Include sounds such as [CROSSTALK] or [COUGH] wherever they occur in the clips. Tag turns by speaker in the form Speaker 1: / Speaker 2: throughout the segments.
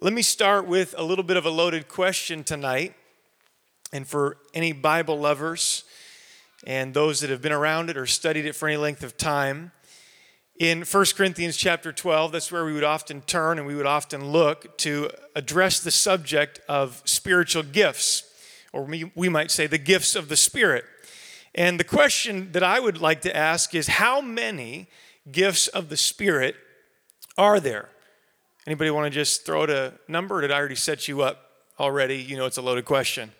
Speaker 1: Let me start with a little bit of a loaded question tonight. And for any Bible lovers and those that have been around it or studied it for any length of time, in 1 Corinthians chapter 12, that's where we would often turn and we would often look to address the subject of spiritual gifts, or we, we might say the gifts of the Spirit. And the question that I would like to ask is how many gifts of the Spirit are there? Anybody want to just throw out a number? did I already set you up already? You know it's a loaded question.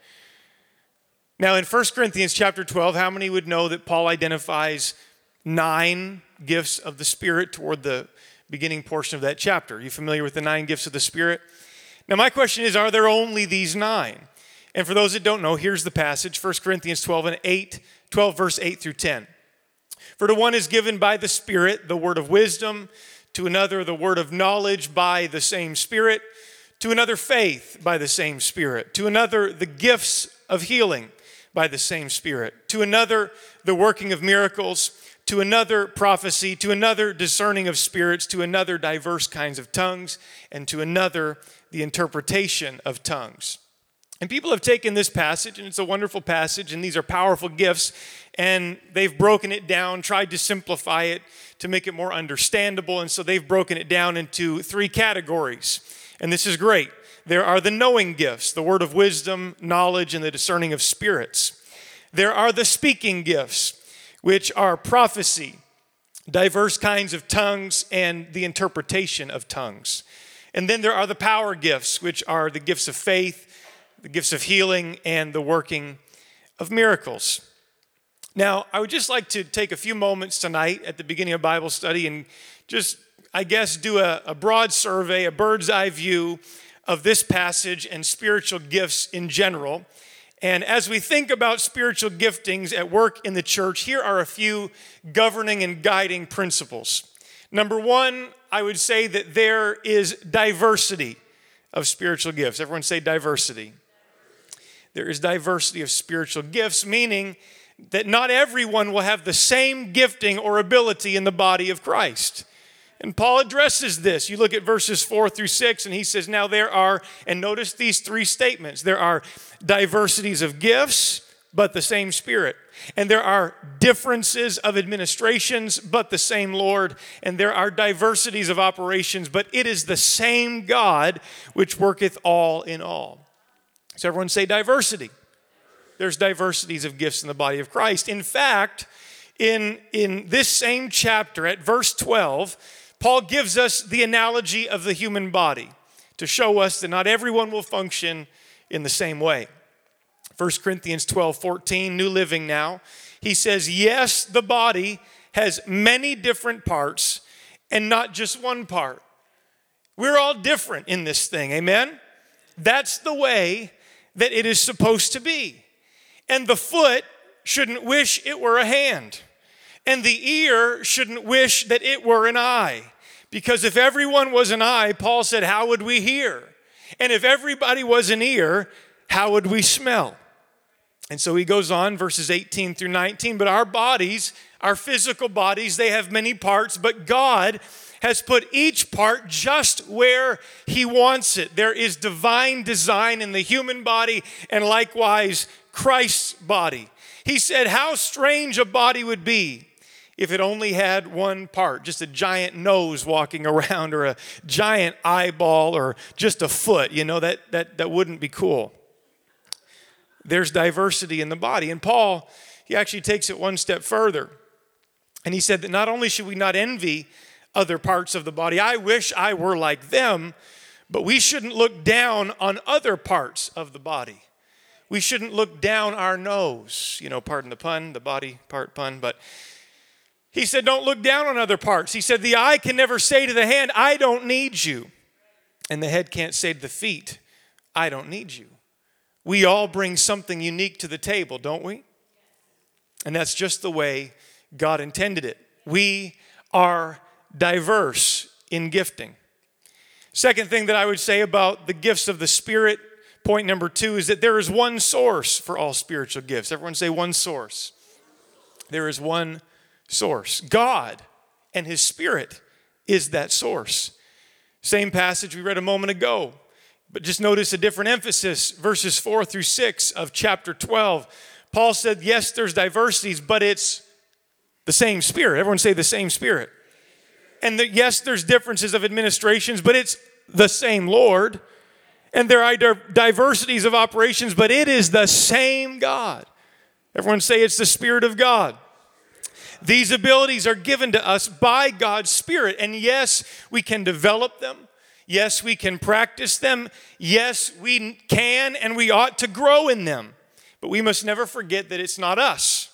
Speaker 1: Now, in 1 Corinthians chapter 12, how many would know that Paul identifies nine gifts of the Spirit toward the beginning portion of that chapter? Are you familiar with the nine gifts of the Spirit? Now, my question is are there only these nine? And for those that don't know, here's the passage 1 Corinthians 12 and 8, 12, verse 8 through 10. For to one is given by the Spirit the word of wisdom to another the word of knowledge by the same Spirit, to another faith by the same Spirit, to another the gifts of healing by the same Spirit, to another the working of miracles, to another prophecy, to another discerning of spirits, to another diverse kinds of tongues, and to another the interpretation of tongues. And people have taken this passage, and it's a wonderful passage, and these are powerful gifts, and they've broken it down, tried to simplify it to make it more understandable. And so they've broken it down into three categories. And this is great. There are the knowing gifts, the word of wisdom, knowledge, and the discerning of spirits. There are the speaking gifts, which are prophecy, diverse kinds of tongues, and the interpretation of tongues. And then there are the power gifts, which are the gifts of faith, the gifts of healing, and the working of miracles. Now, I would just like to take a few moments tonight at the beginning of Bible study and just, I guess, do a, a broad survey, a bird's eye view of this passage and spiritual gifts in general. And as we think about spiritual giftings at work in the church, here are a few governing and guiding principles. Number one, I would say that there is diversity of spiritual gifts. Everyone say diversity. There is diversity of spiritual gifts, meaning that not everyone will have the same gifting or ability in the body of Christ. And Paul addresses this. You look at verses four through six, and he says, Now there are, and notice these three statements there are diversities of gifts, but the same Spirit. And there are differences of administrations, but the same Lord. And there are diversities of operations, but it is the same God which worketh all in all. So everyone say diversity there's diversities of gifts in the body of Christ. In fact, in, in this same chapter, at verse 12, Paul gives us the analogy of the human body to show us that not everyone will function in the same way. 1 Corinthians 12 14, New Living Now, he says, Yes, the body has many different parts and not just one part. We're all different in this thing, amen? That's the way that it is supposed to be. And the foot shouldn't wish it were a hand. And the ear shouldn't wish that it were an eye. Because if everyone was an eye, Paul said, how would we hear? And if everybody was an ear, how would we smell? And so he goes on, verses 18 through 19. But our bodies, our physical bodies, they have many parts, but God has put each part just where he wants it. There is divine design in the human body, and likewise, Christ's body. He said, How strange a body would be if it only had one part, just a giant nose walking [LAUGHS] around, or a giant eyeball, or just a foot. You know, that, that, that wouldn't be cool. There's diversity in the body. And Paul, he actually takes it one step further. And he said that not only should we not envy other parts of the body, I wish I were like them, but we shouldn't look down on other parts of the body we shouldn't look down our nose. You know, pardon the pun, the body part pun, but he said, don't look down on other parts. He said, the eye can never say to the hand, I don't need you. And the head can't say to the feet, I don't need you. We all bring something unique to the table, don't we? And that's just the way God intended it. We are diverse in gifting. Second thing that I would say about the gifts of the Spirit Point number two is that there is one source for all spiritual gifts. Everyone say one source. There is one source. God and His Spirit is that source. Same passage we read a moment ago. But just notice a different emphasis, verses 4 through 6 of chapter 12. Paul said, Yes, there's diversities, but it's the same spirit. Everyone say the same spirit. And the, yes, there's differences of administrations, but it's the same Lord. And there are diversities of operations, but it is the same God. Everyone say it's the Spirit of God. These abilities are given to us by God's Spirit. And yes, we can develop them. Yes, we can practice them. Yes, we can and we ought to grow in them. But we must never forget that it's not us.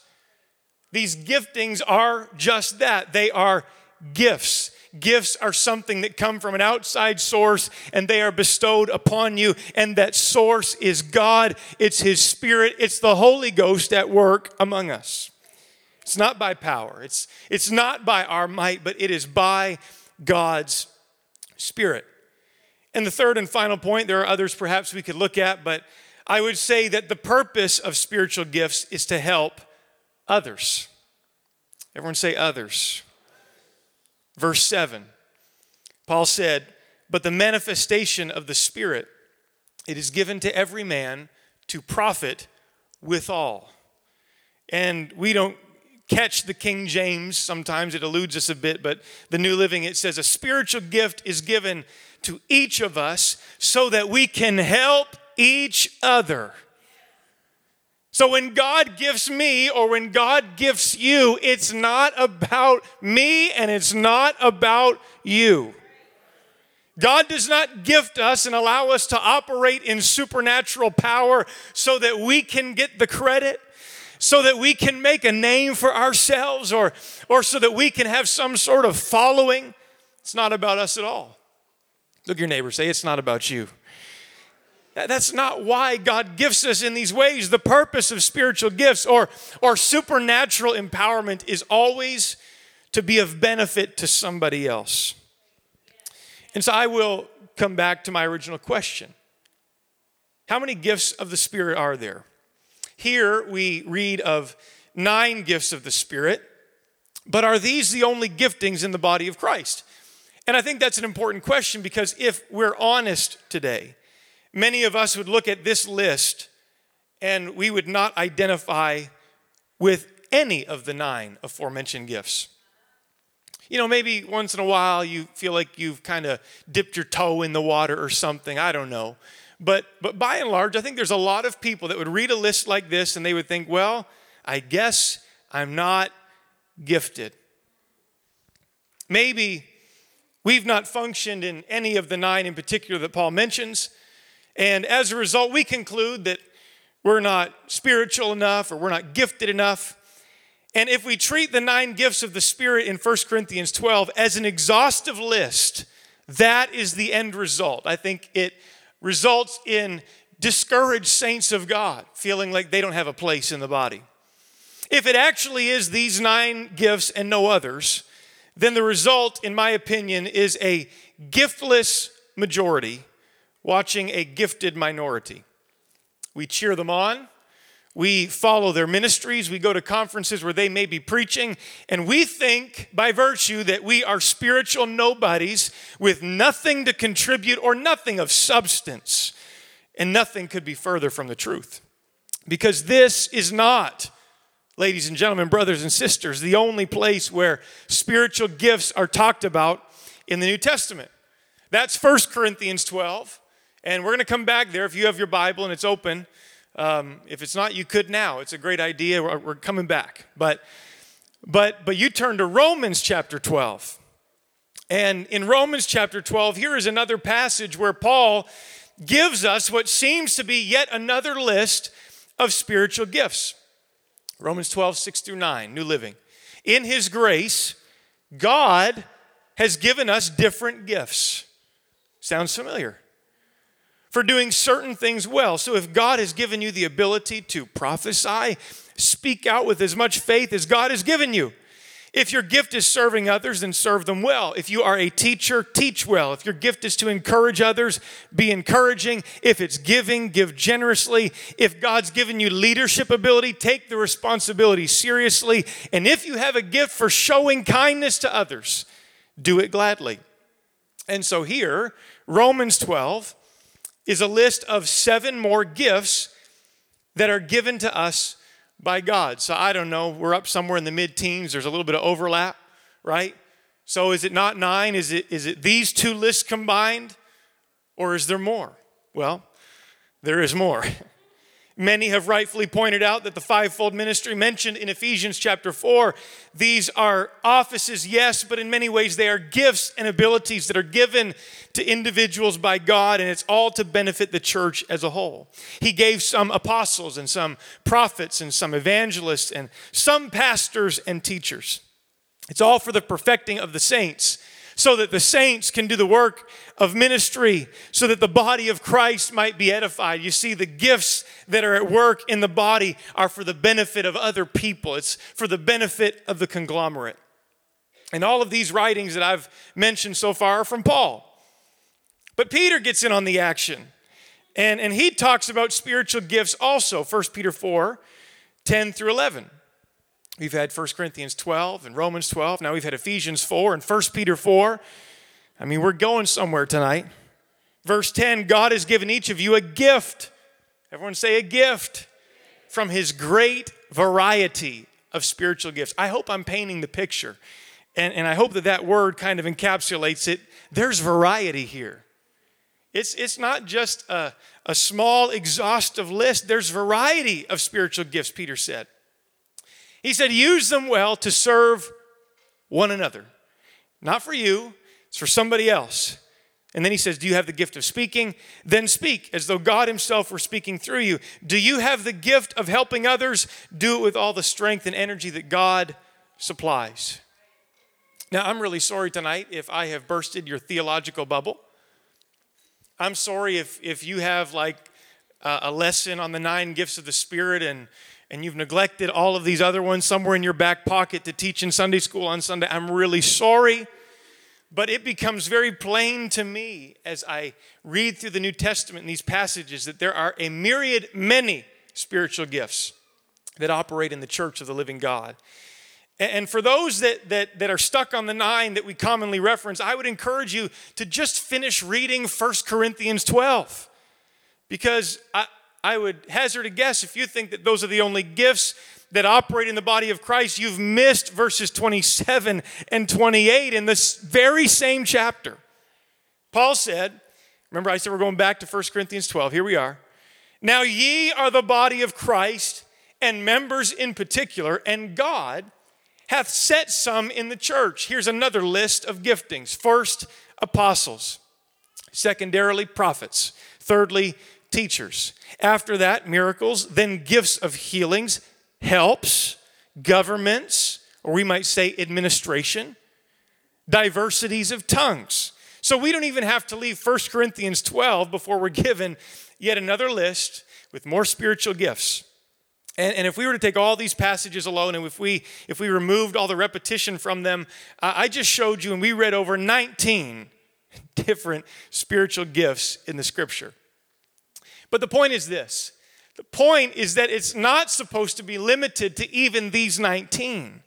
Speaker 1: These giftings are just that they are gifts. Gifts are something that come from an outside source and they are bestowed upon you. And that source is God, it's His Spirit, it's the Holy Ghost at work among us. It's not by power, it's, it's not by our might, but it is by God's Spirit. And the third and final point, there are others perhaps we could look at, but I would say that the purpose of spiritual gifts is to help others. Everyone say others. Verse 7, Paul said, But the manifestation of the Spirit, it is given to every man to profit withal. And we don't catch the King James, sometimes it eludes us a bit, but the New Living, it says, A spiritual gift is given to each of us so that we can help each other. So when God gifts me or when God gifts you, it's not about me and it's not about you. God does not gift us and allow us to operate in supernatural power so that we can get the credit, so that we can make a name for ourselves, or, or so that we can have some sort of following. It's not about us at all. Look your neighbor, say, It's not about you. That's not why God gifts us in these ways. The purpose of spiritual gifts or, or supernatural empowerment is always to be of benefit to somebody else. And so I will come back to my original question How many gifts of the Spirit are there? Here we read of nine gifts of the Spirit, but are these the only giftings in the body of Christ? And I think that's an important question because if we're honest today, many of us would look at this list and we would not identify with any of the nine aforementioned gifts. You know, maybe once in a while you feel like you've kind of dipped your toe in the water or something. I don't know. But, but by and large, I think there's a lot of people that would read a list like this and they would think, well, I guess I'm not gifted. Maybe we've not functioned in any of the nine in particular that Paul mentions. And as a result, we conclude that we're not spiritual enough or we're not gifted enough. And if we treat the nine gifts of the Spirit in 1 Corinthians 12 as an exhaustive list, that is the end result. I think it results in discouraged saints of God feeling like they don't have a place in the body. If it actually is these nine gifts and no others, then the result, in my opinion, is a giftless majority watching a gifted minority. We cheer them on. We follow their ministries. We go to conferences where they may be preaching. And we think, by virtue, that we are spiritual nobodies with nothing to contribute or nothing of substance. And nothing could be further from the truth. Because this is not, ladies and gentlemen, brothers and sisters, the only place where spiritual gifts are talked about in the New Testament. That's 1 Corinthians 12. And we're going to come back there if you have your Bible and it's open. Um, if it's not, you could now. It's a great idea. We're, we're coming back. But, but, but you turn to Romans chapter 12. And in Romans chapter 12, here is another passage where Paul gives us what seems to be yet another list of spiritual gifts. Romans 12, 6 through 9, New Living. In His grace, God has given us different gifts. Sounds familiar for doing certain things well. So if God has given you the ability to prophesy, speak out with as much faith as God has given you. If your gift is serving others, then serve them well. If you are a teacher, teach well. If your gift is to encourage others, be encouraging. If it's giving, give generously. If God's given you leadership ability, take the responsibility seriously. And if you have a gift for showing kindness to others, do it gladly. And so here, Romans 12, is a list of seven more gifts that are given to us by God. So I don't know, we're up somewhere in the mid teens, there's a little bit of overlap, right? So is it not nine? Is it, is it these two lists combined? Or is there more? Well, there is more. [LAUGHS] Many have rightfully pointed out that the fivefold ministry mentioned in Ephesians chapter 4, these are offices, yes, but in many ways they are gifts and abilities that are given to individuals by God, and it's all to benefit the church as a whole. He gave some apostles and some prophets and some evangelists and some pastors and teachers. It's all for the perfecting of the saints so that the saints can do the work of ministry, so that the body of Christ might be edified. You see, the gifts that are at work in the body are for the benefit of other people, it's for the benefit of the conglomerate. And all of these writings that I've mentioned so far are from Paul. But Peter gets in on the action. And, and he talks about spiritual gifts also, 1 Peter 4 10 through 11. We've had 1 Corinthians 12 and Romans 12. Now we've had Ephesians 4 and 1 Peter 4. I mean, we're going somewhere tonight. Verse 10 God has given each of you a gift. Everyone say a gift from his great variety of spiritual gifts. I hope I'm painting the picture. And, and I hope that that word kind of encapsulates it. There's variety here. It's, it's not just a, a small, exhaustive list, there's variety of spiritual gifts, Peter said. He said, use them well to serve one another. Not for you, it's for somebody else. And then he says, Do you have the gift of speaking? Then speak as though God Himself were speaking through you. Do you have the gift of helping others? Do it with all the strength and energy that God supplies. Now, I'm really sorry tonight if I have bursted your theological bubble. I'm sorry if, if you have like a lesson on the nine gifts of the Spirit and and you've neglected all of these other ones somewhere in your back pocket to teach in Sunday school on Sunday, I'm really sorry. But it becomes very plain to me as I read through the New Testament in these passages that there are a myriad, many spiritual gifts that operate in the church of the living God. And for those that, that, that are stuck on the nine that we commonly reference, I would encourage you to just finish reading 1 Corinthians 12. Because I, I would hazard a guess if you think that those are the only gifts that operate in the body of Christ, you've missed verses 27 and 28 in this very same chapter. Paul said, remember I said we're going back to 1 Corinthians 12. Here we are. Now ye are the body of Christ and members in particular, and God hath set some in the church. Here's another list of giftings. First, apostles. Secondarily, prophets. Thirdly, teachers. After that, miracles, then gifts of healings, helps, governments, or we might say administration, diversities of tongues. So we don't even have to leave 1 Corinthians 12 before we're given yet another list with more spiritual gifts. And, and, if we were to take all these passages alone and if we if we removed all the repetition from them, I just showed you and we read over 19 different spiritual gifts in the scripture. But the point is this the point is that it's not supposed to be limited to even these 19.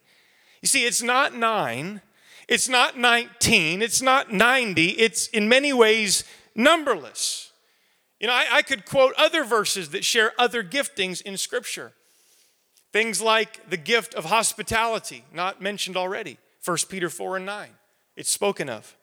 Speaker 1: You see, it's not nine, it's not 19, it's not 90, it's in many ways numberless. You know, I, I could quote other verses that share other giftings in Scripture. Things like the gift of hospitality, not mentioned already, 1 Peter 4 and 9. It's spoken of.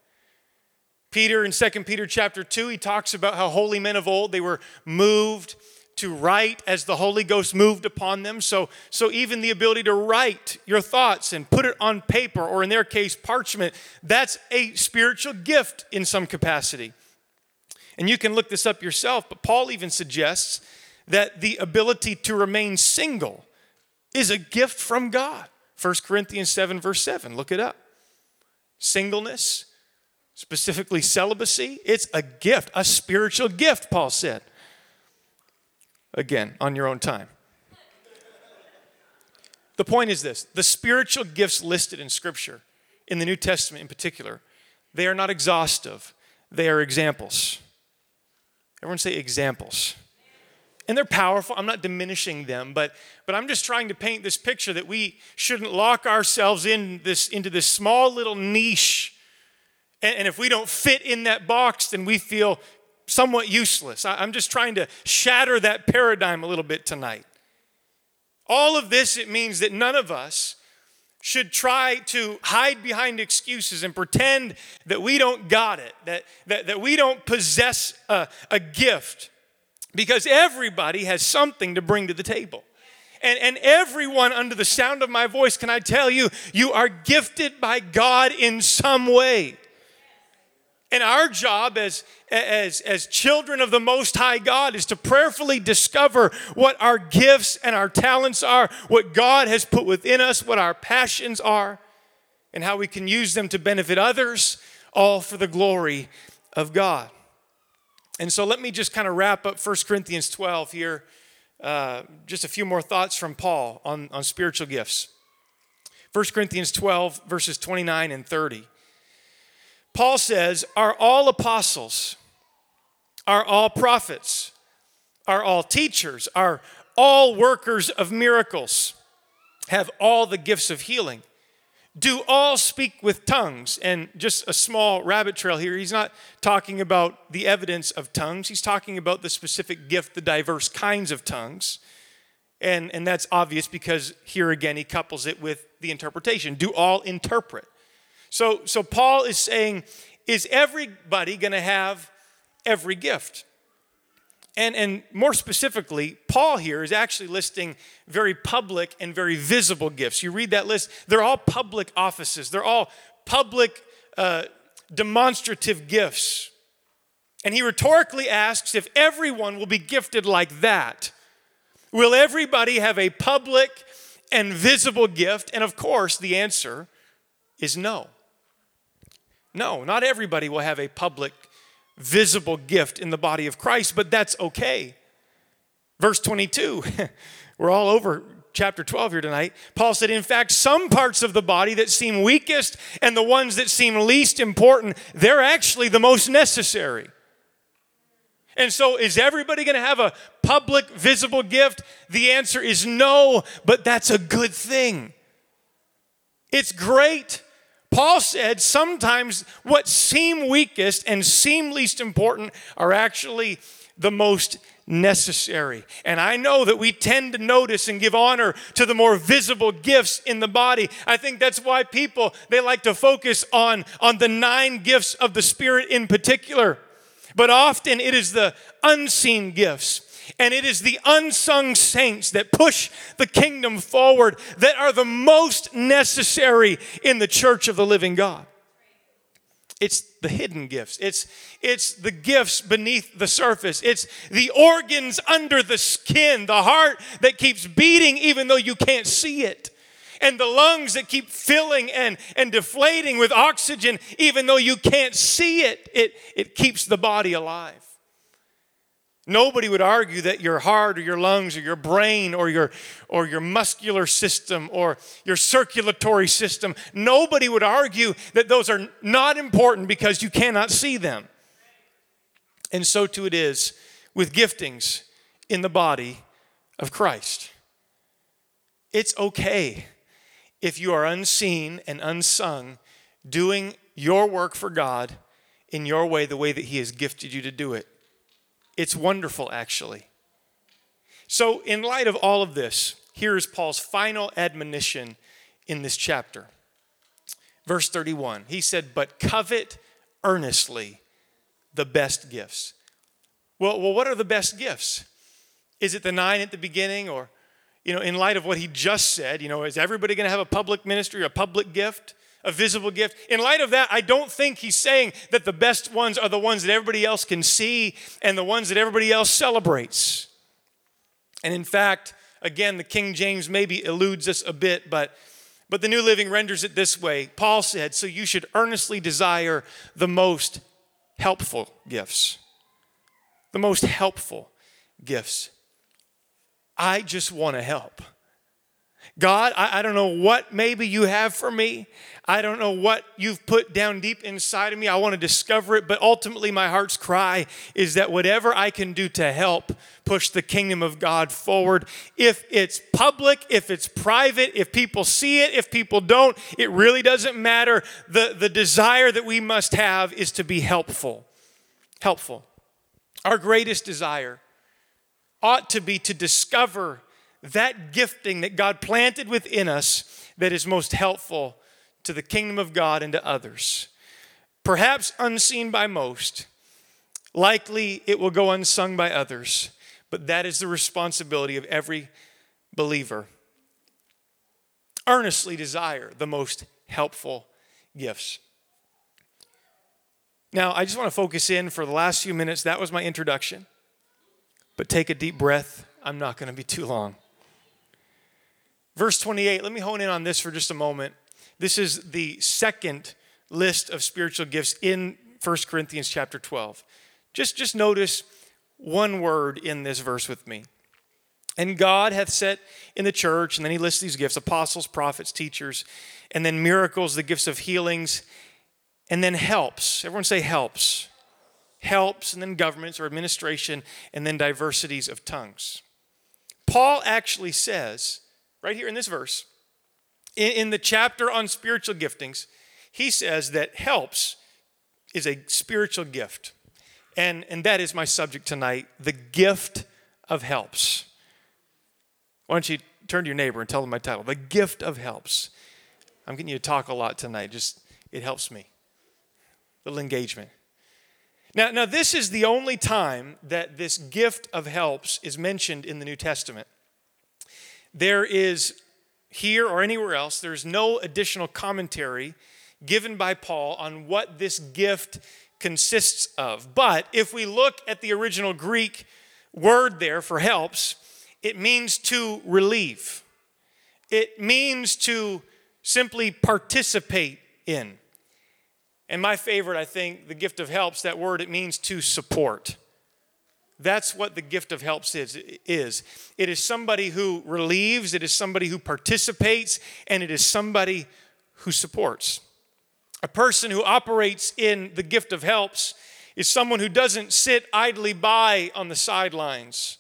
Speaker 1: Peter in 2 Peter chapter 2, he talks about how holy men of old, they were moved to write as the Holy Ghost moved upon them. So, so even the ability to write your thoughts and put it on paper, or in their case, parchment, that's a spiritual gift in some capacity. And you can look this up yourself, but Paul even suggests that the ability to remain single is a gift from God. 1 Corinthians 7, verse 7. Look it up. Singleness specifically celibacy, it's a gift, a spiritual gift, Paul said. Again, on your own time. The point is this the spiritual gifts listed in Scripture, in the New Testament in particular, they are not exhaustive, they are examples. Everyone say examples. And they're powerful. I'm not diminishing them, but, but I'm just trying to paint this picture that we shouldn't lock ourselves in this, into this small little niche and, if we don't fit in that box, then we feel somewhat useless. I'm just trying to shatter that paradigm a little bit tonight. All of this, it means that none of us should try to hide behind excuses and pretend that we don't got it, that, that, that we don't possess a, a gift, because everybody has something to bring to the table. And, and everyone under the sound of my voice, can I tell you, you are gifted by God in some way. And our job as, as, as children of the Most High God is to prayerfully discover what our gifts and our talents are, what God has put within us, what our passions are, and how we can use them to benefit others, all for the glory of God. And so let me just kind of wrap up 1 Corinthians 12 here. Uh, just a few more thoughts from Paul on, on spiritual gifts. 1 Corinthians 12, verses 29 and 30. Paul says, Are all apostles, are all prophets, are all teachers, are all workers of miracles, have all the gifts of healing? Do all speak with tongues? And just a small rabbit trail here. He's not talking about the evidence of tongues. He's talking about the specific gift, the diverse kinds of tongues. And, and that's obvious because here again he couples it with the interpretation. Do all interpret? So, so Paul is saying, is everybody going to have every gift? And, and more specifically, Paul here is actually listing very public and very visible gifts. You read that list, they're all public offices, they're all public uh, demonstrative gifts. And he rhetorically asks if everyone will be gifted like that. Will everybody have a public and visible gift? And of course, the answer is no. No, not everybody will have a public, visible gift in the body of Christ, but that's okay. Verse 22, [LAUGHS] we're all over chapter 12 here tonight. Paul said, In fact, some parts of the body that seem weakest and the ones that seem least important, they're actually the most necessary. And so, is everybody going to have a public, visible gift? The answer is no, but that's a good thing. It's great. Paul said sometimes what seem weakest and seem least important are actually the most necessary. And I know that we tend to notice and give honor to the more visible gifts in the body. I think that's why people they like to focus on on the nine gifts of the spirit in particular. But often it is the unseen gifts and it is the unsung saints that push the kingdom forward that are the most necessary in the church of the living God. It's the hidden gifts. It's, it's the gifts beneath the surface. It's the organs under the skin, the heart that keeps beating even though you can't see it. And the lungs that keep filling and, and deflating with oxygen even though you can't see it. It, it keeps the body alive. Nobody would argue that your heart or your lungs or your brain or your, or your muscular system or your circulatory system, nobody would argue that those are not important because you cannot see them. And so too it is with giftings in the body of Christ. It's okay if you are unseen and unsung doing your work for God in your way, the way that He has gifted you to do it. It's wonderful, actually. So, in light of all of this, here is Paul's final admonition in this chapter. Verse 31, he said, But covet earnestly the best gifts. Well, well, what are the best gifts? Is it the nine at the beginning? Or, you know, in light of what he just said, you know, is everybody going to have a public ministry, a public gift? A visible gift. In light of that, I don't think he's saying that the best ones are the ones that everybody else can see and the ones that everybody else celebrates. And in fact, again, the King James maybe eludes us a bit, but but the New Living renders it this way. Paul said, "So you should earnestly desire the most helpful gifts." The most helpful gifts. I just want to help. God, I, I, don't know what maybe you have for me. I don't know what you've put down deep inside of me. I want to discover it, but ultimately, my heart's cry is that whatever I can do to help push the kingdom of God forward, if it's public, if it's private, if people see it, if people don't, it really doesn't matter. The, the desire that we must have is to be helpful. Helpful. Our greatest desire ought to be to discover that gifting that God planted within us that is most helpful to the kingdom of God and to others. Perhaps unseen by most, likely it will go unsung by others, but that is the responsibility of every believer. Earnestly desire the most helpful gifts. Now, I just want to focus in for the last few minutes. That was my introduction. But take a deep breath. I'm not going to be too long. Verse 28, let me hone in on this for just a moment. This is the second list of spiritual gifts in 1 Corinthians chapter 12. Just, just notice one word in this verse with me. And God hath set in the church, and then he lists these gifts apostles, prophets, teachers, and then miracles, the gifts of healings, and then helps. Everyone say helps. Helps, and then governments or administration, and then diversities of tongues. Paul actually says, right here in this verse, in, in the chapter on spiritual giftings, he says that helps is a spiritual gift. And, and that is my subject tonight the gift of helps. Why don't you turn to your neighbor and tell them my title The Gift of Helps. I'm getting you to talk a lot tonight, just it helps me little engagement. Now, now, this is the only time that this gift of helps is mentioned in the New Testament. There is here or anywhere else, there's no additional commentary given by Paul on what this gift consists of. But if we look at the original Greek word there for helps, it means to relieve, it means to simply participate in. And my favorite, I think, the gift of helps, that word, it means to support. That's what the gift of helps is, is. It is somebody who relieves, it is somebody who participates, and it is somebody who supports. A person who operates in the gift of helps is someone who doesn't sit idly by on the sidelines,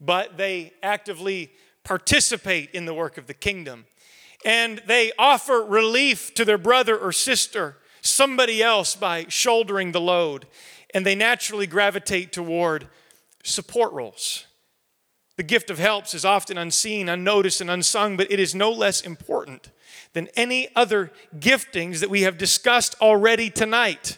Speaker 1: but they actively participate in the work of the kingdom. And they offer relief to their brother or sister somebody else by shouldering the load, and they naturally gravitate toward support roles. The gift of helps is often unseen, unnoticed, and unsung, but it is no less important than any other giftings that we have discussed already tonight.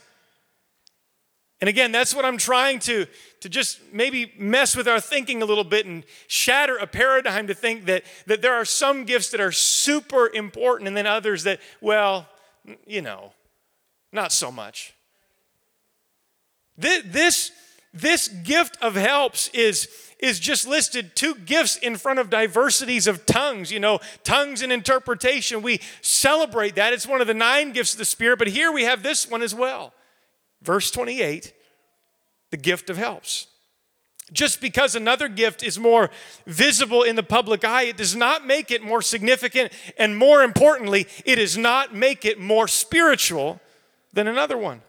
Speaker 1: And again, that's what I'm trying to, to just maybe mess with our thinking a little bit and shatter a paradigm to think that, that there are some gifts that are super important and then others that, well, you know, not so much. This, this gift of helps is, is just listed two gifts in front of diversities of tongues. You know, tongues and interpretation. We celebrate that. It's one of the nine gifts of the Spirit, but here we have this one as well. Verse 28 the gift of helps. Just because another gift is more visible in the public eye, it does not make it more significant. And more importantly, it does not make it more spiritual than another one.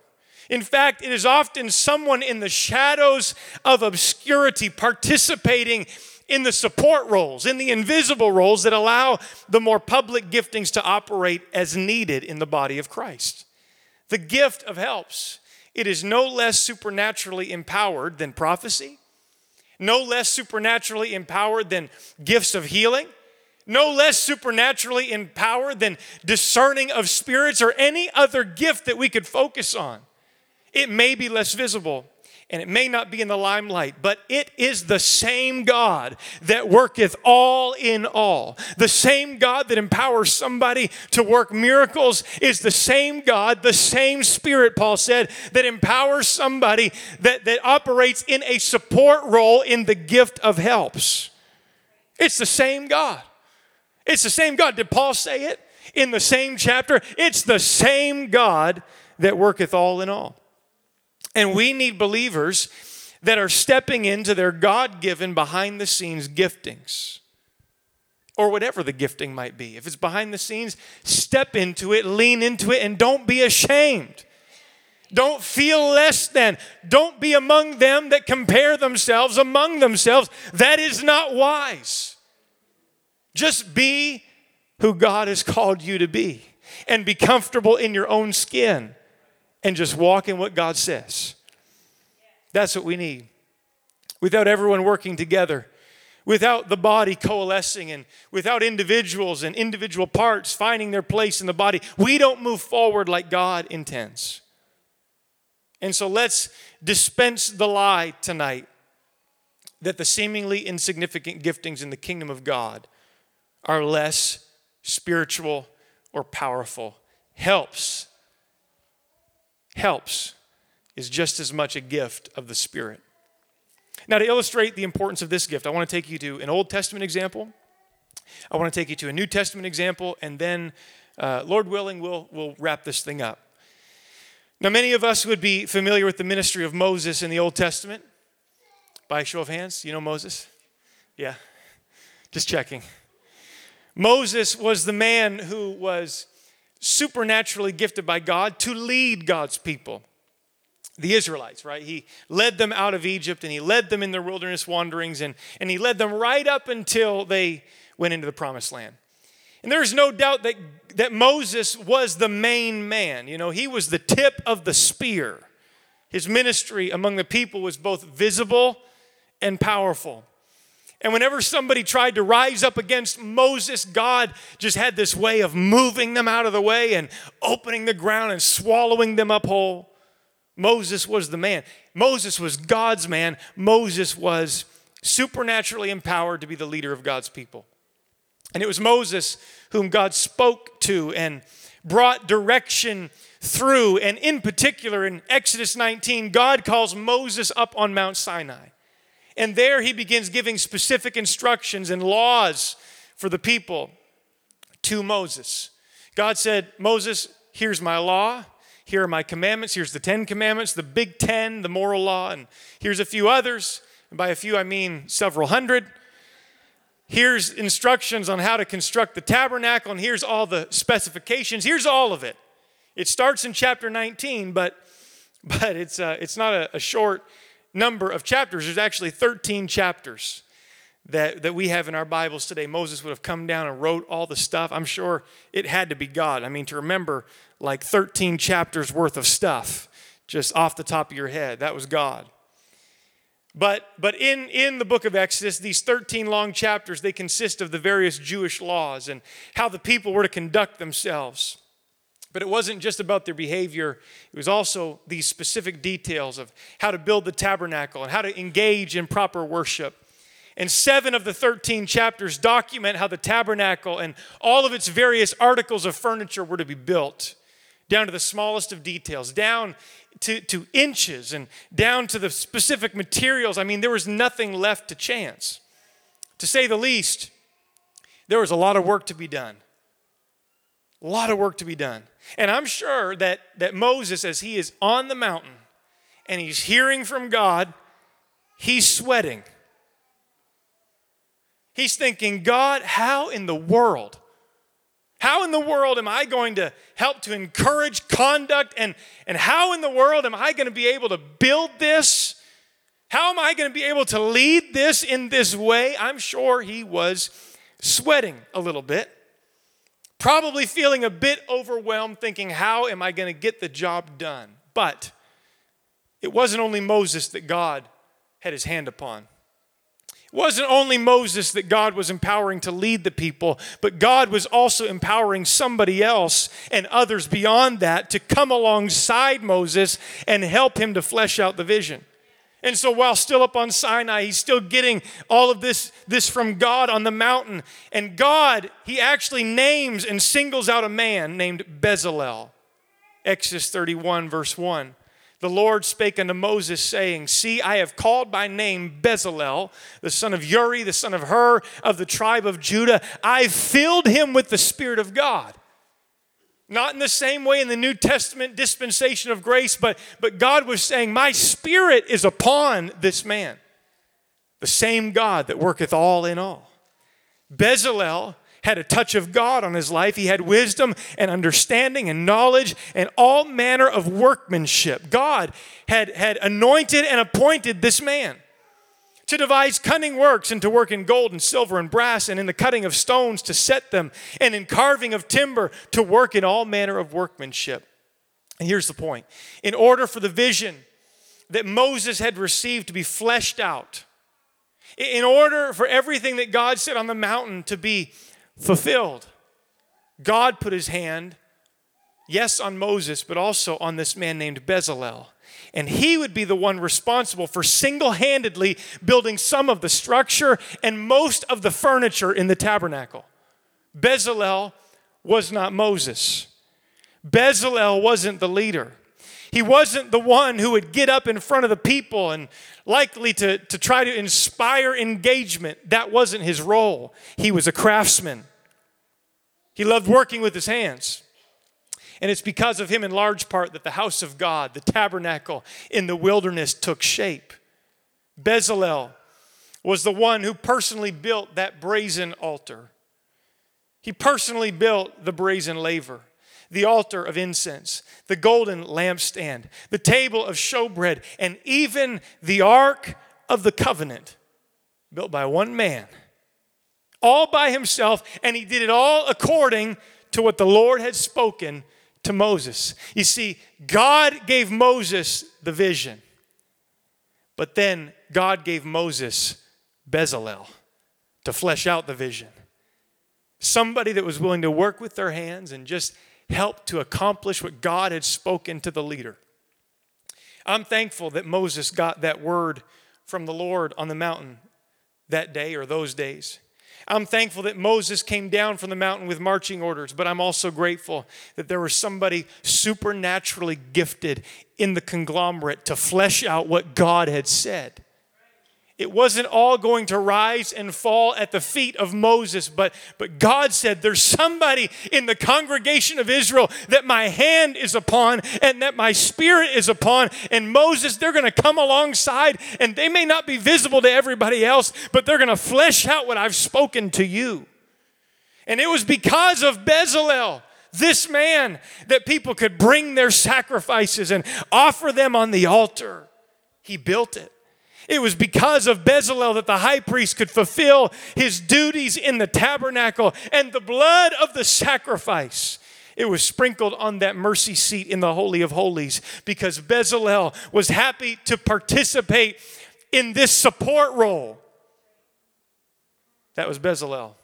Speaker 1: In fact, it is often someone in the shadows of obscurity participating in the support roles, in the invisible roles that allow the more public giftings to operate as needed in the body of Christ. The gift of helps. It is no less supernaturally empowered than prophecy, no less supernaturally empowered than gifts of healing, no less supernaturally empowered than discerning of spirits or any other gift that we could focus on. It may be less visible and it may not be in the limelight, but it is the same God that worketh all in all. The same God that empowers somebody to work miracles is the same God, the same Spirit, Paul said, that empowers somebody that, that operates in a support role in the gift of helps. It's the same God. It's the same God. Did Paul say it in the same chapter? It's the same God that worketh all in all. And we need believers that are stepping into their God given behind the scenes giftings or whatever the gifting might be. If it's behind the scenes, step into it, lean into it, and don't be ashamed. Don't feel less than. Don't be among them that compare themselves among themselves. That is not wise. Just be who God has called you to be and be comfortable in your own skin and just walk in what God says. That's what we need. without everyone working together, without the body coalescing, and without individuals and individual parts finding their place in the body, we don't move forward like God intends. And so let's dispense the lie tonight that the seemingly insignificant giftings in the kingdom of God are less spiritual or powerful. Helps, helps is just as much a gift of the Spirit. Now, to illustrate the importance of this gift, I want to take you to an Old Testament example. I want to take you to a New Testament example, and then, uh, Lord willing, we'll, we'll wrap this thing up. Now, many of us would be familiar with the ministry of Moses in the Old Testament. By show of hands, you know Moses? Yeah, just checking. Moses was the man who was supernaturally gifted by God to lead God's people the Israelites, right? He led them out of Egypt and he led them in their wilderness wanderings and, and he led them right up until they went into the promised land. And there's no doubt that, that Moses was the main man. You know, he was the tip of the spear. His ministry among the people was both visible and powerful. And whenever somebody tried to rise up against Moses, God just had this way of moving them out of the way and opening the ground and swallowing them up whole. Moses was the man. Moses was God's man. Moses was supernaturally empowered to be the leader of God's people. And it was Moses whom God spoke to and brought direction through. And in particular, in Exodus 19, God calls Moses up on Mount Sinai. And there he begins giving specific instructions and laws for the people to Moses. God said, Moses, here's my law. Here are my commandments. Here's the Ten Commandments, the Big Ten, the moral law, and here's a few others. And by a few, I mean several hundred. Here's instructions on how to construct the tabernacle, and here's all the specifications. Here's all of it. It starts in chapter 19, but, [LAUGHS] but it's, uh, it's not a, a short number of chapters. There's actually 13 chapters that, that we have in our Bibles today. Moses would have come down and wrote all the stuff. I'm sure it had to be God. I mean, to remember like 13 chapters worth of stuff just off the top of your head. That was God. But, but in, in the book of Exodus, these 13 long chapters, they consist of the various Jewish laws and how the people were to conduct themselves. But it wasn't just about their behavior, it was also these specific details of how to build the tabernacle and how to engage in proper worship. And seven of the 13 chapters document how the tabernacle and all of its various articles of furniture were to be built down to the smallest of details, down to, to inches, and down to the specific materials. I mean, there was nothing left to chance. To say the least, there was a lot of work to be done. A lot of work to be done. And I'm sure that, that Moses, as he is on the mountain and he's hearing from God, he's sweating. He's thinking, God, how in the world how in the world am I going to help to encourage conduct? And, and how in the world am I going to be able to build this? How am I going to be able to lead this in this way? I'm sure he was sweating a little bit, probably feeling a bit overwhelmed, thinking, How am I going to get the job done? But it wasn't only Moses that God had his hand upon. It wasn't only Moses that God was empowering to lead the people, but God was also empowering somebody else and others beyond that to come alongside Moses and help him to flesh out the vision. And so while still up on Sinai, he's still getting all of this, this from God on the mountain. And God, he actually names and singles out a man named Bezalel. Exodus 31, verse 1 the Lord spake unto Moses, saying, See, I have called by name Bezalel, the son of Uri, the son of Hur, of the tribe of Judah. I filled him with the Spirit of God. Not in the same way in the New Testament dispensation of grace, but, but God was saying, My Spirit is upon this man. The same God that worketh all in all. Bezalel had a touch of God on his life. He had wisdom and understanding and knowledge and all manner of workmanship. God had, had anointed and appointed this man to devise cunning works and to work in gold and silver and brass and in the cutting of stones to set them and in carving of timber to work in all manner of workmanship. And here's the point in order for the vision that Moses had received to be fleshed out, in order for everything that God said on the mountain to be fulfilled, God put his hand, yes, on Moses, but also on this man named Bezalel. And he would be the one responsible for single handedly building some of the structure and most of the furniture in the tabernacle. Bezalel was not Moses. Bezalel wasn't the leader. He wasn't the one who would get up in front of the people and likely to, to try to inspire engagement. That wasn't his role. He was a craftsman. He loved working with his hands. And it's because of him, in large part, that the house of God, the tabernacle in the wilderness, took shape. Bezalel was the one who personally built that brazen altar. He personally built the brazen laver the altar of incense, the golden lampstand, the table of showbread, and even the ark of the covenant, built by one man, all by himself, and he did it all according to what the Lord had spoken to Moses. You see, God gave Moses the vision, but then God gave Moses Bezalel to flesh out the vision. Somebody that was willing to work with their hands and just help to accomplish what God had spoken to the leader. I'm thankful that Moses got that word from the Lord on the mountain that day or those days. I'm thankful that Moses came down from the mountain with marching orders, but I'm also grateful that there was somebody supernaturally gifted in the conglomerate to flesh out what God had said. It wasn't all going to rise and fall at the feet of Moses, but, but God said, There's somebody in the congregation of Israel that my hand is upon and that my spirit is upon. And Moses, they're going to come alongside and they may not be visible to everybody else, but they're going to flesh out what I've spoken to you. And it was because of Bezalel this man that people could bring their sacrifices and offer them on the altar. He built it. It was because of Bezalel that the high priest could fulfill his duties in the tabernacle and the blood of the sacrifice. It was sprinkled on that mercy seat in the Holy of Holies because Bezalel was happy to participate in this support role. That was Bezalel.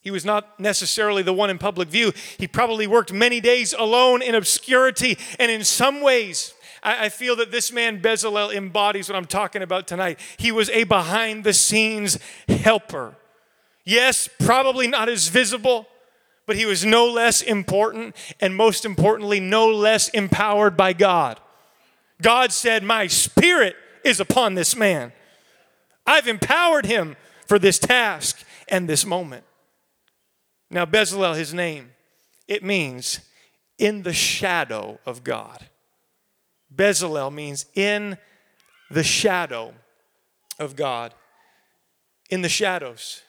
Speaker 1: He was not necessarily the one in public view. He probably worked many days alone in obscurity, and in some ways, I, I feel that this man Bezalel embodies what I'm talking about tonight. He was a behind the scenes helper. Yes, probably not as visible, but he was no less important, and most importantly, no less empowered by God. God said, My spirit is upon this man. I've empowered him for this task and this moment. Now, Bezalel, his name, it means in the shadow of God. Bezalel means in the shadow of God. In the shadows.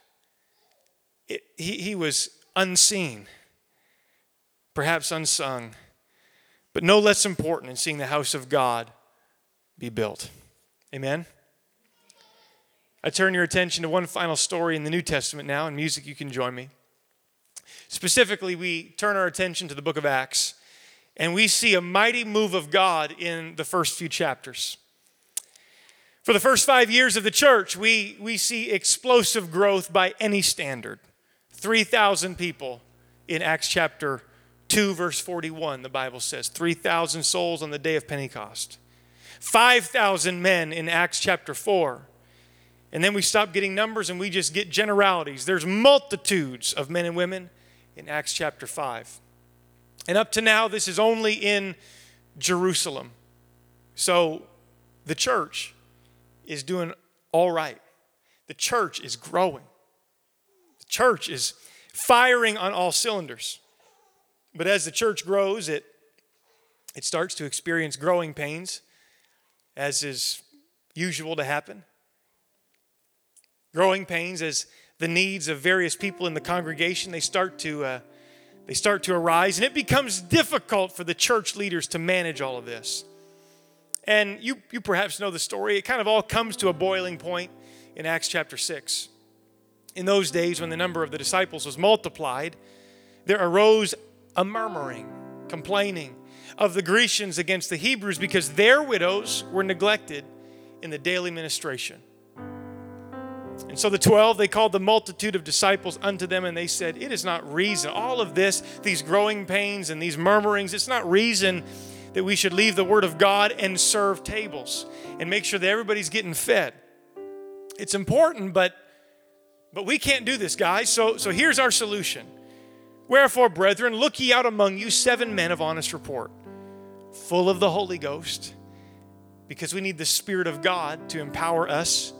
Speaker 1: It, he, he was unseen, perhaps unsung, but no less important in seeing the house of God be built. Amen? I turn your attention to one final story in the New Testament now. In music, you can join me. Specifically, we turn our attention to the book of Acts and we see a mighty move of God in the first few chapters. For the first five years of the church, we, we see explosive growth by any standard. 3,000 people in Acts chapter 2, verse 41, the Bible says 3,000 souls on the day of Pentecost. 5,000 men in Acts chapter 4. And then we stop getting numbers and we just get generalities. There's multitudes of men and women in Acts chapter 5. And up to now, this is only in Jerusalem. So the church is doing all right. The church is growing. The church is firing on all cylinders. But as the church grows, it, it starts to experience growing pains, as is usual to happen. Growing pains as the needs of various people in the congregation, they start to uh, they start to arise, and it becomes difficult for the church leaders to manage all of this. And you, you perhaps know the story. It kind of all comes to a boiling point in Acts chapter 6. In those days, when the number of the disciples was multiplied, there arose a murmuring, complaining of the Grecians against the Hebrews because their widows were neglected in the daily ministration. And so the 12, they called the multitude of disciples unto them, and they said, It is not reason. All of this, these growing pains and these murmurings, it's not reason that we should leave the word of God and serve tables and make sure that everybody's getting fed. It's important, but but we can't do this, guys. So so here's our solution. Wherefore, brethren, look ye out among you seven men of honest report, full of the Holy Ghost, because we need the Spirit of God to empower us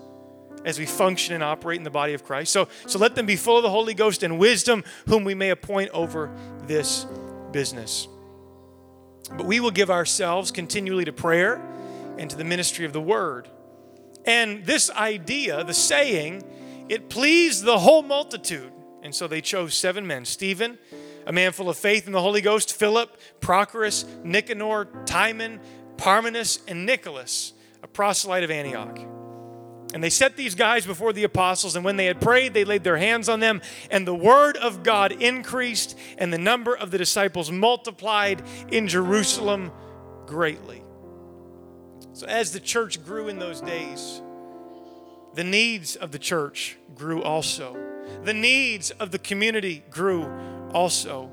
Speaker 1: as we function and operate in the body of Christ. So, so let them be full of the Holy Ghost and wisdom, whom we may appoint over this business. But we will give ourselves continually to prayer and to the ministry of the word. And this idea, the saying, it pleased the whole multitude. And so they chose seven men Stephen, a man full of faith in the Holy Ghost, Philip, Prochorus, Nicanor, Timon, Parmenas, and Nicholas, a proselyte of Antioch. And they set these guys before the apostles, and when they had prayed, they laid their hands on them, and the word of God increased, and the number of the disciples multiplied in Jerusalem greatly. So, as the church grew in those days, the needs of the church grew also. The needs of the community grew also.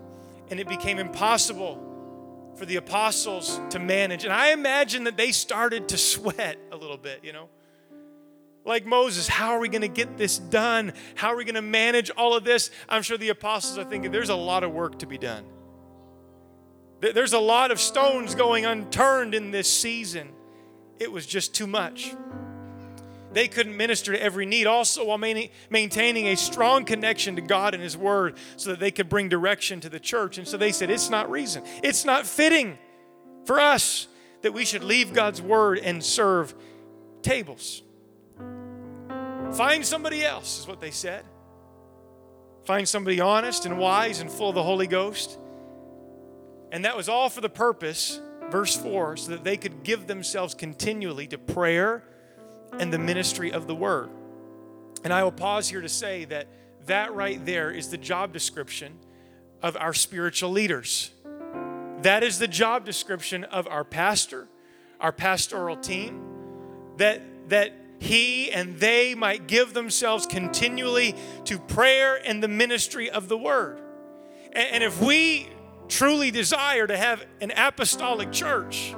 Speaker 1: And it became impossible for the apostles to manage. And I imagine that they started to [LAUGHS] sweat a little bit, you know like Moses, how are we going to get this done? How are we going to manage all of this? I'm sure the apostles are thinking there's a lot of work to be done. There's a lot of stones going unturned in this season. It was just too much. They couldn't minister to every need, also while maintaining a strong connection to God and His Word so that they could bring direction to the church. And so they said, It's not reason, it's not fitting for us that we should leave God's Word and serve tables. Find somebody else, is what they said. Find somebody honest and wise and full of the Holy Ghost. And that was all for the purpose, verse 4, so that they could give themselves continually to prayer and the ministry of the word. And I will pause here to say that that right there is the job description of our spiritual leaders. That is the job description of our pastor, our pastoral team, that, that he and they might give themselves continually to prayer and the ministry of the word. And if we truly desire to have an apostolic church,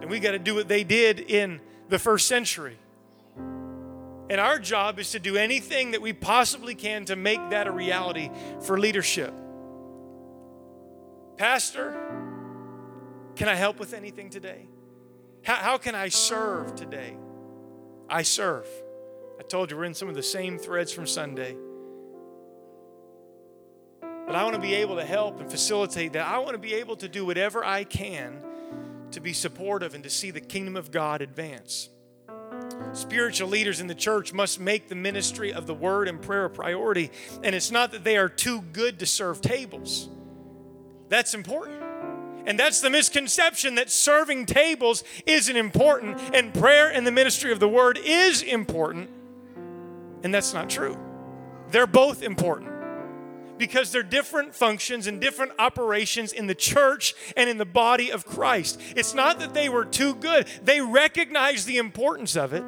Speaker 1: then we got to do what they did in the first century. And our job is to do anything that we possibly can to make that a reality for leadership. Pastor, can I help with anything today? How, how can I serve today? I serve. I told you we're in some of the same threads from Sunday. But I want to be able to help and facilitate that. I want to be able to do whatever I can to be supportive and to see the kingdom of God advance. Spiritual leaders in the church must make the ministry of the word and prayer a priority. And it's not that they are too good to serve tables, that's important. And that's the misconception that serving tables isn't important and prayer and the ministry of the word is important. And that's not true. They're both important because they're different functions and different operations in the church and in the body of Christ. It's not that they were too good, they recognized the importance of it,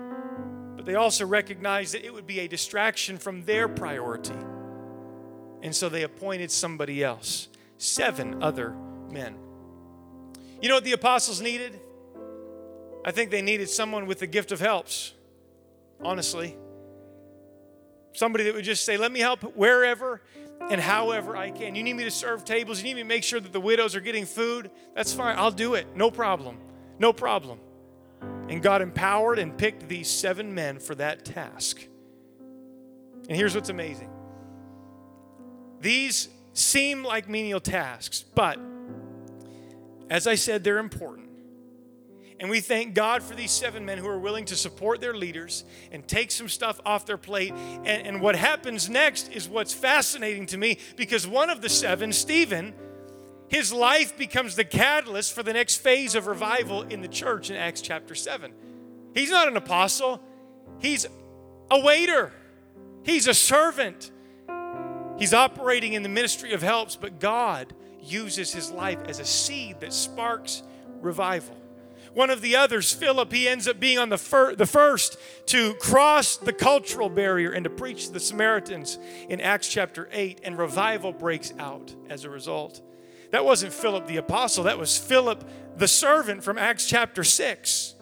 Speaker 1: but they also recognized that it would be a distraction from their priority. And so they appointed somebody else, seven other men. You know what the apostles needed? I think they needed someone with the gift of helps, honestly. Somebody that would just say, Let me help wherever and however I can. You need me to serve tables, you need me to make sure that the widows are getting food. That's fine, I'll do it. No problem. No problem. And God empowered and picked these seven men for that task. And here's what's amazing these seem like menial tasks, but as I said, they're important. And we thank God for these seven men who are willing to support their leaders and take some stuff off their plate. And, and, what happens next is what's fascinating to me because one of the seven, Stephen, his life becomes the catalyst for the next phase of revival in the church in Acts chapter 7. He's not an apostle, he's a waiter, he's a servant. He's operating in the ministry of helps, but God uses his life as a seed that sparks revival. one of the others, Philip, he ends up being on the, fir- the first to cross the cultural barrier and to preach to the Samaritans in Acts chapter 8, and revival breaks out as a result. That wasn't Philip the apostle, that was Philip the servant from Acts chapter 6.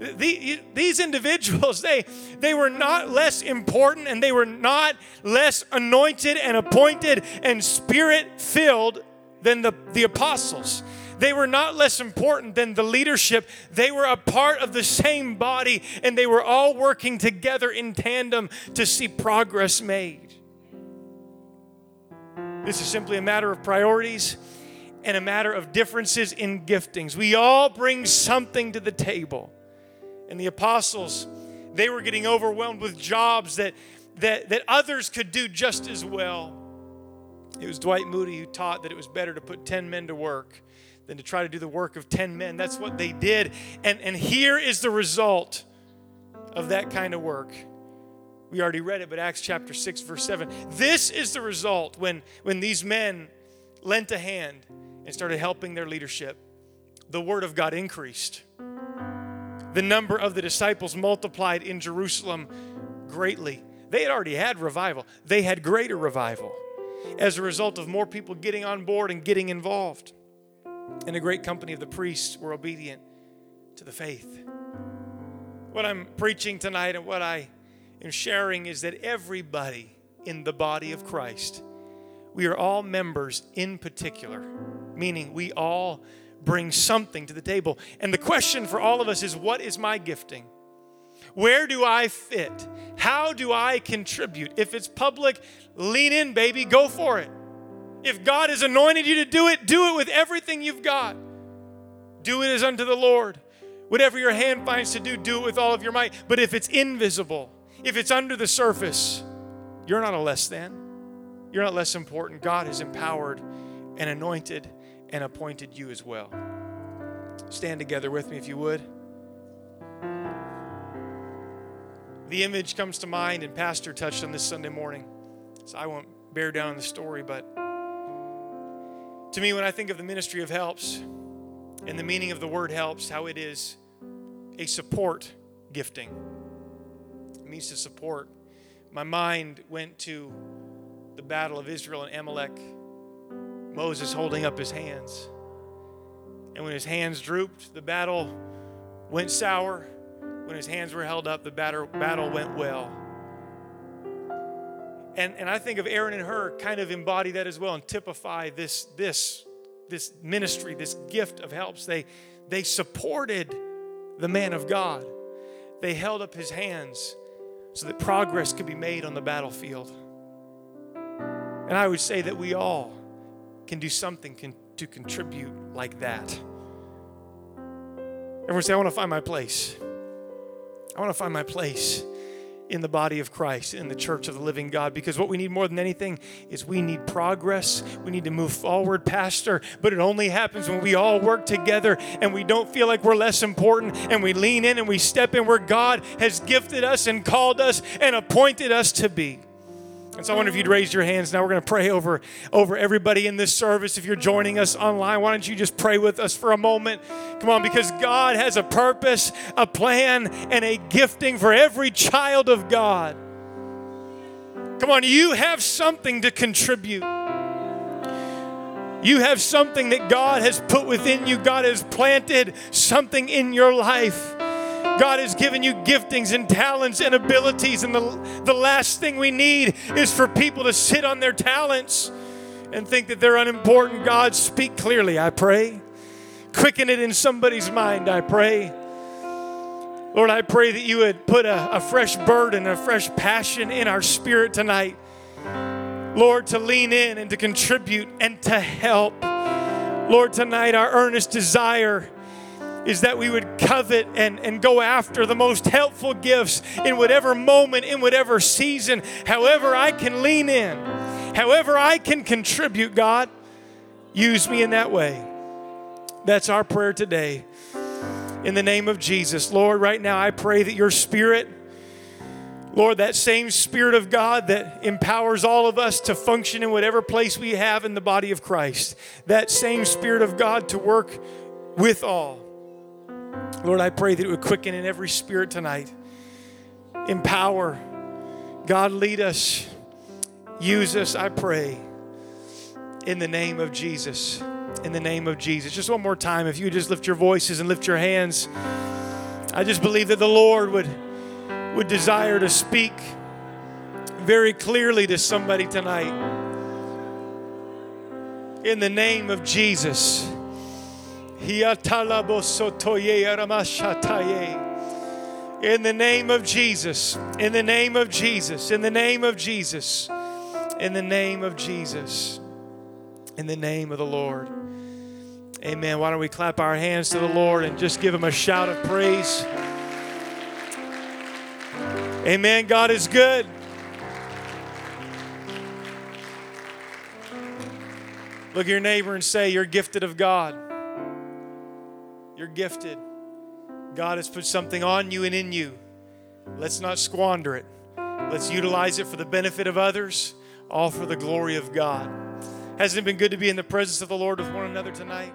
Speaker 1: The, these individuals, [LAUGHS] they, they were not less important and they were not less anointed and appointed and spirit filled than the, the apostles. They were not less important than the leadership. They were a part of the same body and they were all working together in tandem to see progress made. This is simply a matter of priorities and a matter of differences in giftings. We all bring something to the table. And the apostles, they were getting overwhelmed with jobs that, that, that others could do just as well. It was Dwight Moody who taught that it was better to put 10 men to work than to try to do the work of 10 men. That's what they did. And, and here is the result of that kind of work. We already read it, but Acts chapter 6, verse 7. This is the result when, when these men lent a hand and started helping their leadership. The word of God increased the number of the disciples multiplied in Jerusalem greatly. They had already had revival, they had greater revival as a result of more people getting on board and getting involved. And a great company of the priests were obedient to the faith. What I'm preaching tonight and what I am sharing is that everybody in the body of Christ, we are all members in particular, meaning we all bring something to the table. And the question for all of us is what is my gifting? Where do I fit? How do I contribute? If it's public, lean in, baby, go for it. If God has anointed you to do it, do it with everything you've got. Do it as unto the Lord. Whatever your hand finds to do, do it with all of your might. But if it's invisible, if it's under the surface, you're not a less than. You're not less important. God has empowered and anointed and appointed you as well. Stand together with me if you would. The image comes to mind, and Pastor touched on this Sunday morning, so I won't bear down on the story, but to me, when I think of the ministry of helps and the meaning of the word helps, how it is a support gifting. It means to support. My mind went to the battle of Israel and Amalek Moses holding up his hands. And when his hands drooped, the battle went sour. When his hands were held up, the battle, battle went well. And, and I think of Aaron and Hur kind of embody that as well and typify this, this, this ministry, this gift of helps. They, they supported the man of God. They held up his hands so that progress could be made on the battlefield. And I would say that we all can do something can, to contribute like that. Everyone say, I want to find my place. I want to find my place in the body of Christ, in the church of the living God, because what we need more than anything is we need progress. We need to move forward, Pastor, but it only happens when we all work together and we don't feel like we're less important and we lean in and we step in where God has gifted us and called us and appointed us to be. And so I wonder if you'd raise your hands now. We're going to pray over, over everybody in this service. If you're joining us online, why don't you just pray with us for a moment? Come on, because God has a purpose, a plan, and a gifting for every child of God. Come on, you have something to contribute. You have something that God has put within you. God has planted something in your life. God has given you giftings and talents and abilities, and the, the last thing we need is for people to sit on their talents and think that they're unimportant. God, speak clearly, I pray. Quicken it in somebody's mind, I pray. Lord, I pray that you would put a, a fresh burden, a fresh passion in our spirit tonight. Lord, to lean in and to contribute and to help. Lord, tonight our earnest desire is that we would covet and, and go after the most helpful gifts in whatever moment, in whatever season, however I can lean in, however I can contribute, God, use me in that way. That's our prayer today. In the name of Jesus, Lord, right now I pray that your spirit, Lord, that same Spirit of God that empowers all of us to function in whatever place we have in the body of Christ, that same Spirit of God to work with all Lord, I pray that it would quicken in every spirit tonight. Empower. God, lead us. Use us, I pray. In the name of Jesus. In the name of Jesus. Just one more time, if you just lift your voices and lift your hands. I just believe that the Lord would, would desire to speak very clearly to somebody tonight. In the name of Jesus. In the name of Jesus. In the name of Jesus. In the name of Jesus. In the name of Jesus. In the name of the Lord. Amen. Why don't we clap our hands to the Lord and just give him a shout of praise? Amen. God is good. Look at your neighbor and say, You're gifted of God. You're gifted. God has put something on you and in you. Let's not squander it. Let's utilize it for the benefit of others, all for the glory of God. Hasn't it been good to be in the presence of the Lord with one another tonight?